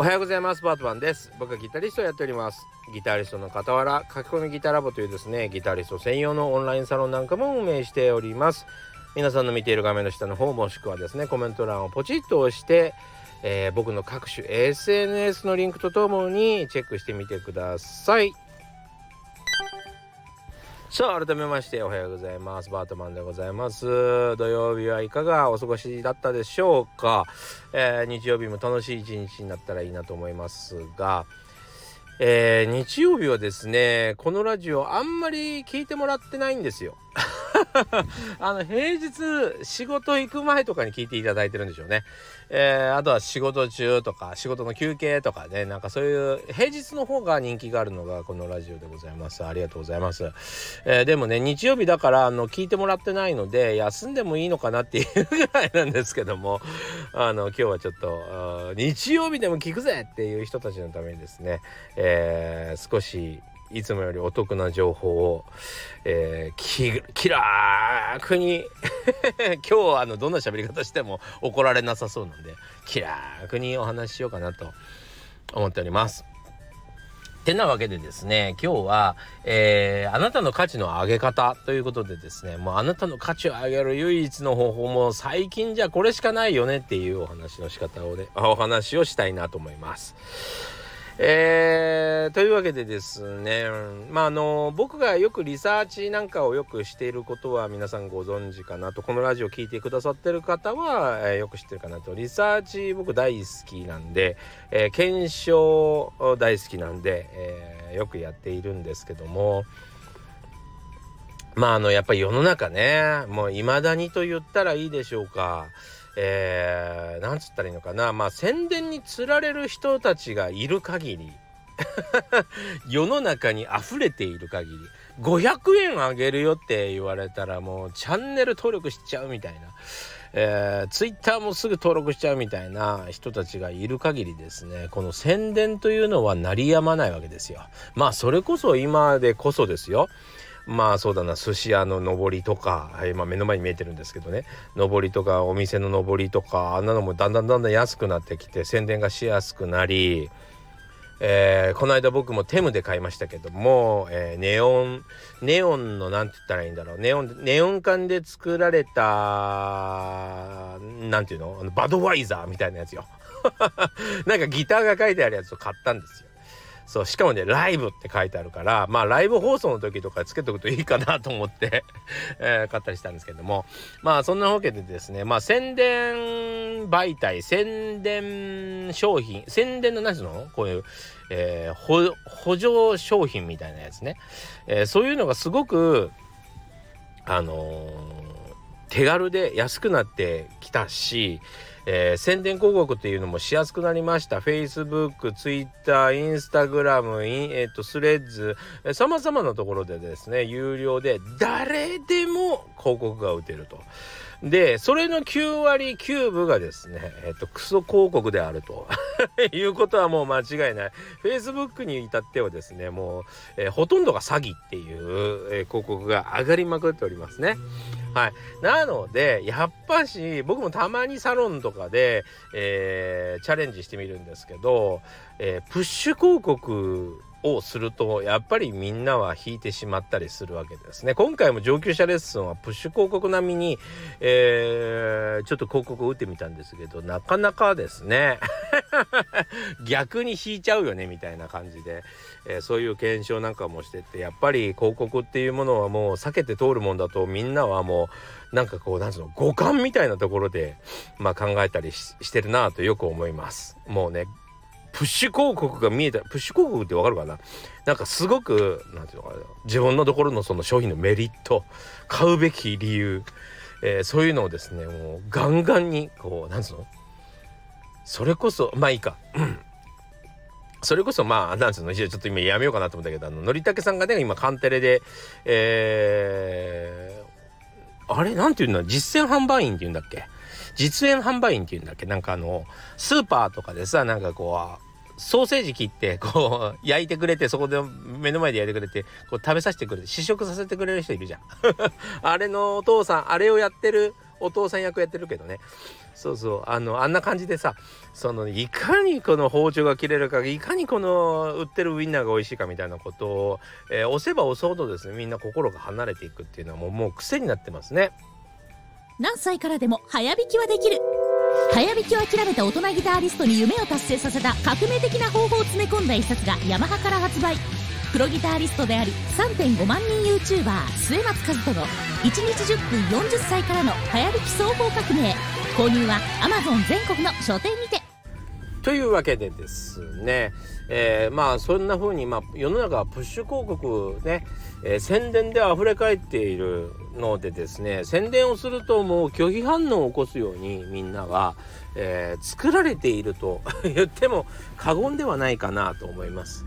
おはようございます。バートマンです。僕はギタリストをやっております。ギタリストの傍ら書き込みギタラボというですねギタリスト専用のオンラインサロンなんかも運営しております。皆さんの見ている画面の下の方もしくはですねコメント欄をポチッと押して、えー、僕の各種 SNS のリンクとともにチェックしてみてください。さあ改めましておはようございます。バートマンでございます。土曜日はいかがお過ごしだったでしょうか、えー、日曜日も楽しい一日になったらいいなと思いますが、えー、日曜日はですねこのラジオあんまり聞いてもらってないんですよ。あの平日仕事行く前とかに聞いていただいてるんでしょうね。えー、あとは仕事中とか仕事の休憩とかねなんかそういう平日の方が人気があるのがこのラジオでございます。ありがとうございます、えー、でもね日曜日だからあの聞いてもらってないので休んでもいいのかなっていうぐらいなんですけども。あの今日はちょっと日曜日でも聞くぜっていう人たちのためにですね、えー、少しいつもよりお得な情報を、えー、き気楽に 今日はあのどんな喋り方しても怒られなさそうなんで気楽にお話ししようかなと思っております。てなわけでですね今日は、えー、あなたの価値の上げ方ということでですねもうあなたの価値を上げる唯一の方法も最近じゃこれしかないよねっていうお話の仕方をねお話をしたいなと思います。えー、というわけでですね、まああの僕がよくリサーチなんかをよくしていることは皆さんご存知かなとこのラジオ聴いてくださってる方は、えー、よく知ってるかなとリサーチ僕大好きなんで、えー、検証大好きなんで、えー、よくやっているんですけどもまああのやっぱり世の中ねもう未だにと言ったらいいでしょうか。えー、なんつったらいいのかなまあ宣伝につられる人たちがいる限り 世の中に溢れている限り500円あげるよって言われたらもうチャンネル登録しちゃうみたいな、えー、ツイッターもすぐ登録しちゃうみたいな人たちがいる限りですねこの宣伝というのは鳴りやまないわけですよ。まあそれこそ今でこそですよ。まあそうだな寿司屋の上りとか、はいまあ、目の前に見えてるんですけどね。上りとかお店の上りとかあんなのもだんだんだんだん安くなってきて宣伝がしやすくなり、えー、この間僕もテムで買いましたけども、えー、ネオンネオンの何て言ったらいいんだろう。ネオンネオン管で作られた何て言うのバドワイザーみたいなやつよ。なんかギターが書いてあるやつを買ったんですよ。そうしかもねライブって書いてあるからまあライブ放送の時とかつけとくといいかなと思って えー、買ったりしたんですけども。まあそんなわけでですねまあ宣伝媒体宣伝商品宣伝の何すの？こういう、えー、補助商品みたいなやつね、えー、そういうのがすごくあの、手軽で安くなってきたしえー、宣伝広告っていうのもしやすくなりました。Facebook、Twitter、Instagram、えー、とスレッズ、さまざまなところでですね、有料で誰でも広告が打てると。で、それの9割9分がですね、えっ、と、クソ広告であると いうことはもう間違いない。Facebook に至ってはですね、もう、えー、ほとんどが詐欺っていう、えー、広告が上がりまくっておりますね。はい。なので、やっぱし、僕もたまにサロンとかで、えー、チャレンジしてみるんですけど、えー、プッシュ広告をするとやっぱりみんなは引いてしまったりするわけですね。今回も上級者レッスンはプッシュ広告並みに、えー、ちょっと広告を打ってみたんですけどなかなかですね 逆に引いちゃうよねみたいな感じで、えー、そういう検証なんかもしててやっぱり広告っていうものはもう避けて通るもんだとみんなはもうなんかこうなんつうの五感みたいなところで、まあ、考えたりしてるなとよく思います。もうねプッシュ広告が見えたプッシュ広告ってわかるかな？なんかすごくなんていうのかな？自分のところのその商品のメリット買うべき理由、えー、そういうのをですねもうガンガンにこうなんつうの？それこそまあいいか、それこそまあなんつうの？ちょっと今やめようかなと思ったけどあののりたけさんがね今カンテレでえー、あれ？なんていうんだ実践販売員っていうんだっけ？実演販売員っていうんだっけ？なんかあのスーパーとかでさなんかこうソーセージ切ってこう 焼いてくれてそこで目の前で焼いてくれてこう食べさせてくれて試食させてくれる人いるじゃん。あれのお父さんあれをやってるお父さん役やってるけどね。そうそう。あのあんな感じでさそのいかにこの包丁が切れるかいかにこの売ってるウインナーが美味しいかみたいなことを、えー、押せば押すほどですねみんな心が離れていくっていうのはもうもう癖になってますね。何歳からでも早弾きはできる。早弾きを諦めた大人ギタリストに夢を達成させた革命的な方法を詰め込んだ一冊がヤマハから発売。プロギタリストであり3.5万人 YouTuber 末松和人の1日10分40歳からの早弾き双方革命。購入は Amazon 全国の書店にて。というわけでですね、えー、まあそんな風にまあ世の中はプッシュ広告ね、えー、宣伝で溢れ返っているのでですね宣伝をするともう拒否反応を起こすようにみんなは、えー、作られていると 言っても過言ではないかなと思います。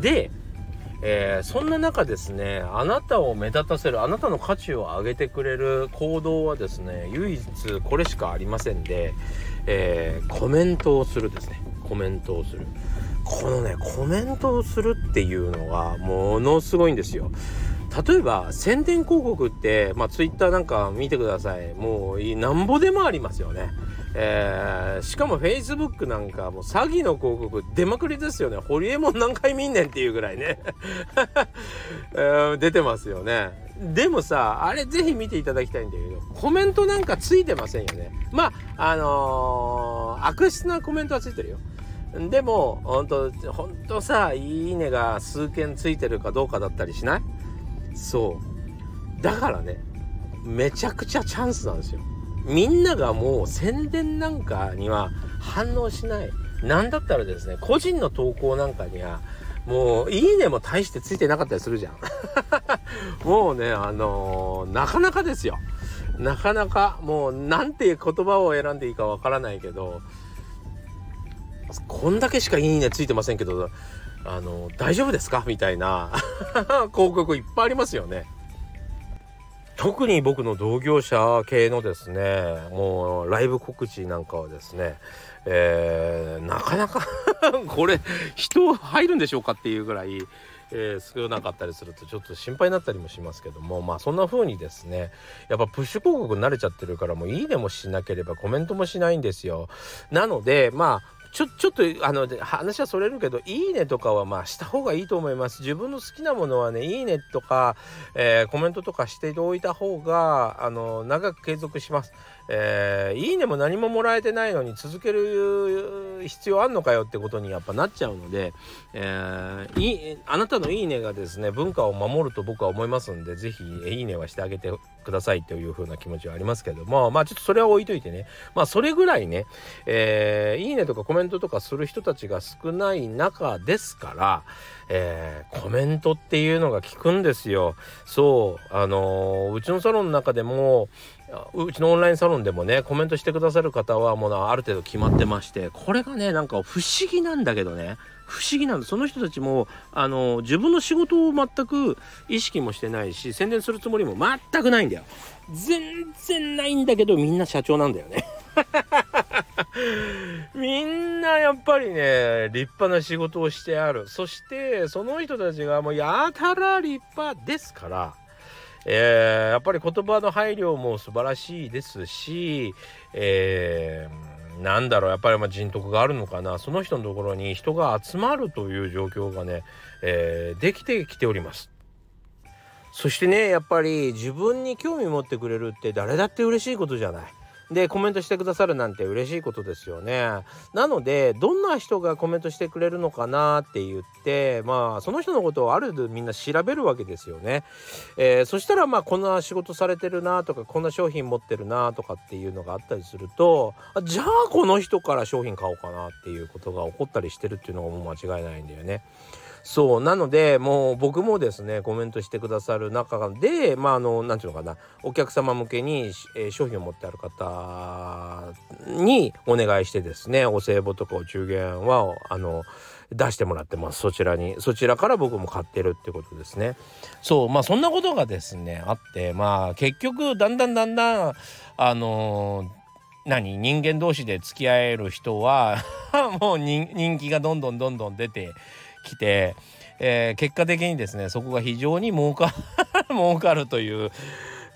でえー、そんな中ですねあなたを目立たせるあなたの価値を上げてくれる行動はですね唯一これしかありませんで、えー、コメントをするですね。コメントをする。このねコメントをするっていうのがものすごいんですよ。例えば宣伝広告ってまあツイッターなんか見てくださいもうなんぼでもありますよねえー、しかも Facebook なんかもう詐欺の広告出まくりですよね。ホリエモン何回見んねんっていうぐらいね、えー、出てますよね。でもさ、あれぜひ見ていただきたいんだけど、コメントなんかついてませんよね。まあ、あのー、悪質なコメントはついてるよ。でも、ほんと、ほんとさ、いいねが数件ついてるかどうかだったりしない？そう。だからね、めちゃくちゃチャンスなんですよ。みんながもう宣伝なんかには反応しない。なんだったらですね、個人の投稿なんかには、もう、いいねも大してついてなかったりするじゃん。もうね、あのー、なかなかですよ。なかなか、もう、なんて言葉を選んでいいかわからないけど、こんだけしかいいねついてませんけど、あの、大丈夫ですか？みたいな 広告いっぱいありますよね。特に僕の同業者系のですねもうライブ告知なんかはですね、えー、なかなか これ人入るんでしょうかっていうぐらい、えー、少なかったりするとちょっと心配になったりもしますけどもまあそんな風にですねやっぱプッシュ広告慣れちゃってるからもういいねもしなければコメントもしないんですよなのでまあちょちょっとあの話はそれるけど「いいね」とかはまあした方がいいと思います。自分の好きなものはね「いいね」とか、えー、コメントとかしておいた方があの長く継続します。えー、いいねも何ももらえてないのに続ける必要あんのかよってことにやっぱなっちゃうので、えー、いあなたのいいねがですね文化を守ると僕は思いますんで是非いいねはしてあげてくださいという風な気持ちはありますけどもまあちょっとそれは置いといてねまあそれぐらいね、えー、いいねとかコメントとかする人たちが少ない中ですから、えー、コメントっていうのが効くんですよ。そうあのー、うちのサロンの中でもうちのオンラインサロンでもねコメントしてくださる方はもうある程度決まってましてこれがねなんか不思議なんだけどね不思議なんだ。その人たちもあの自分の仕事を全く意識もしてないし宣伝するつもりも全くないんだよ。全然ないんだけどみんな社長なんだよね。みんなやっぱりね立派な仕事をしてある。そしてその人たちがもうやたら立派ですからえー、やっぱり言葉の配慮も素晴らしいですし、えー、なんだろうやっぱりま人徳があるのかなその人のところに人が集まるという状況がね、えー、できてきております。そしてねやっぱり自分に興味持ってくれるって誰だって嬉しいことじゃない。でコメントしてくださるなんて嬉しいことですよね。なのでどんな人がコメントしてくれるのかなって言ってまあその人のことをある程度みんな調べるわけですよね。えー、そしたらまあこんな仕事されてるなとかこんな商品持ってるなとかっていうのがあったりするとじゃあこの人から商品買おうかなっていうことが起こったりしてるっていうのがもう間違いないんだよね。そうなのでもう僕もですねコメントしてくださる中でまああの何て言うのかなお客様向けに、えー、商品を持ってある方にお願いしてですねお歳暮とかお中元はあの出してもらってます。そちらに。そちらから僕も買ってるってことですね。そう。まあそんなことがですねあってまあ結局だんだんだんだんあのー何人間同士で付き合える人は もう人気がどんどんどんどん出てきて、えー、結果的にですねそこが非常に儲か 儲かるという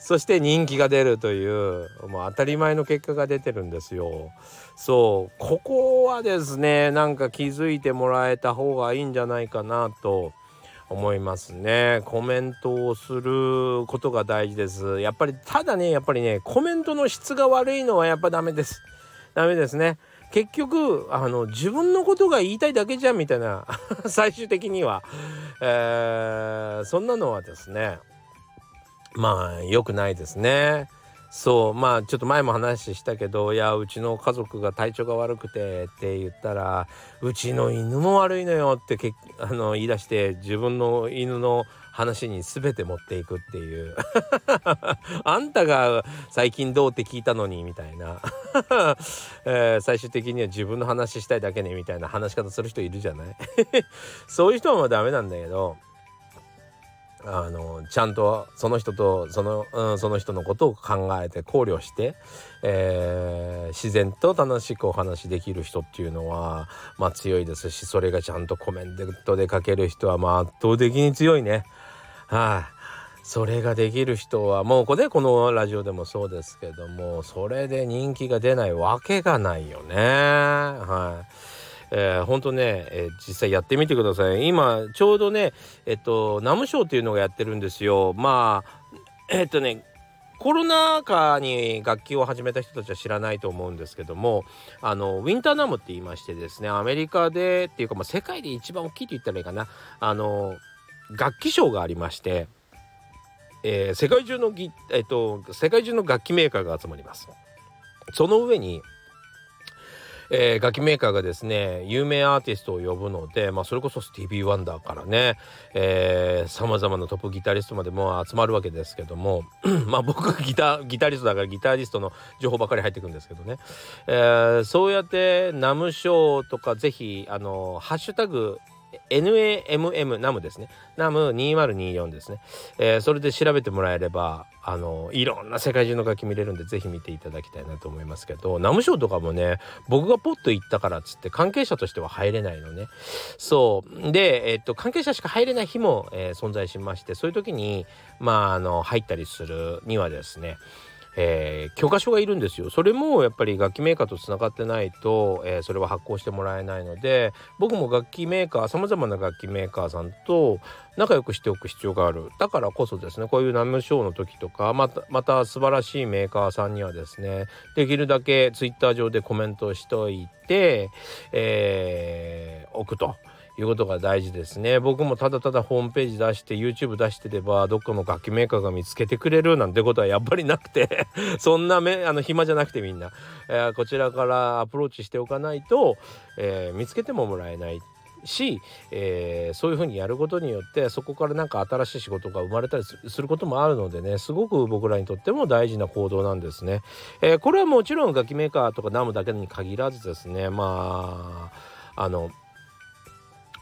そして人気が出るというもう当たり前の結果が出てるんですよ。そうここはですねなんか気づいてもらえた方がいいんじゃないかなと思いますね。コメントをすることが大事です。やっぱりただねやっぱりねコメントの質が悪いのはやっぱダメです。ダメですね。結局あの自分のことが言いたいだけじゃんみたいな 最終的には、えー、そんなのはですねまあ良くないですね。そうまあちょっと前も話したけどいやうちの家族が体調が悪くてって言ったらうちの犬も悪いのよってけあの言い出して自分の犬の話に全て持っていくっていう。あんたが最近どうって聞いたのにみたいな。えー、最終的には自分の話したいだけねみたいな話し方する人いるじゃない？そういう人はダメなんだけどあのちゃんとその人とその,、うん、その人のことを考えて考慮して、えー、自然と楽しくお話できる人っていうのは、まあ、強いですしそれがちゃんとコメントで書ける人はまあ圧倒的に強いね。はい、あ、それができる人はもうこれこのラジオでもそうですけどもそれで人気が出ないわけがないよね。はいえー、ほんとね、えー、実際やってみてください。今ちょうどねえっとナムショーっていうのがやってるんですよ。まあえっとねコロナ禍に楽器を始めた人たちは知らないと思うんですけどもあのウィンターナムって言いましてですねアメリカでっていうか、まあ、世界で一番大きいと言ったらいいかな。あの楽器ショーがありまして、えー、世界中のぎ、えっと、世界中の楽器メーカーが集まります。その上にえー、楽器メーカーがですね有名アーティストを呼ぶので、まあ、それこそスティービー・ワンダーからねさまざまなトップギタリストまでも集まるわけですけども まあ僕がギタギタリストだからギタリストの情報ばかり入ってくるんですけどね、えー、そうやってナムショーとかぜひあのハッシュタグ NAMM ナムですね。ナム2024ですね、えー、それで調べてもらえればあのいろんな世界中の楽器見れるんでぜひ見ていただきたいなと思いますけどナムショーとかもね僕がポッと行ったからっつって関係者としては入れないのね。そう。で、えっと、関係者しか入れない日も、えー、存在しましてそういう時にまああの入ったりするにはですねえー、許可書がいるんですよそれもやっぱり楽器メーカーとつながってないと、えー、それは発行してもらえないので僕も楽器メーカーさまざまな楽器メーカーさんと仲良くしておく必要があるだからこそですねこういうナムショーの時とかまたまた素晴らしいメーカーさんにはですねできるだけツイッター上でコメントしといて、えー、置くと。いうことが大事ですね僕もただただホームページ出して YouTube 出してればどっかの楽器メーカーが見つけてくれるなんてことはやっぱりなくて そんなめあの暇じゃなくてみんな、えー、こちらからアプローチしておかないと、えー、見つけてももらえないし、えー、そういうふうにやることによってそこからなんか新しい仕事が生まれたりすることもあるのでねすごく僕らにとっても大事な行動なんですね。えー、これはもちろん楽器メーカーとかダムだけに限らずですねまああの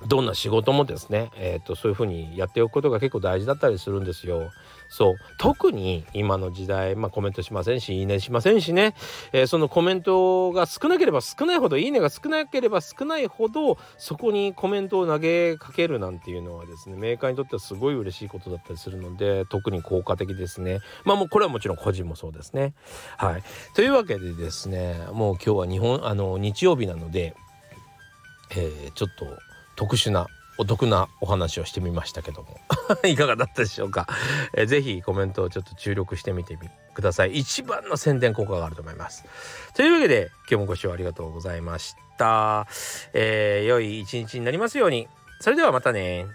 どんな仕事もですね、えーと、そういうふうにやっておくことが結構大事だったりするんですよ。そう特に今の時代、まあ、コメントしませんしいいねしませんしね、えー、そのコメントが少なければ少ないほどいいねが少なければ少ないほどそこにコメントを投げかけるなんていうのはですねメーカーにとってはすごい嬉しいことだったりするので特に効果的ですね。まあもうこれはもちろん個人もそうですね。はい、というわけでですねもう今日は日本あの日曜日なので、えー、ちょっと特殊なお得なお話をしてみましたけども。いかがだったでしょうか、えー、ぜひコメントをちょっと注力してみてください。一番の宣伝効果があると思います。というわけで今日もご視聴ありがとうございました、えー、良い一日になりますように。それではまたね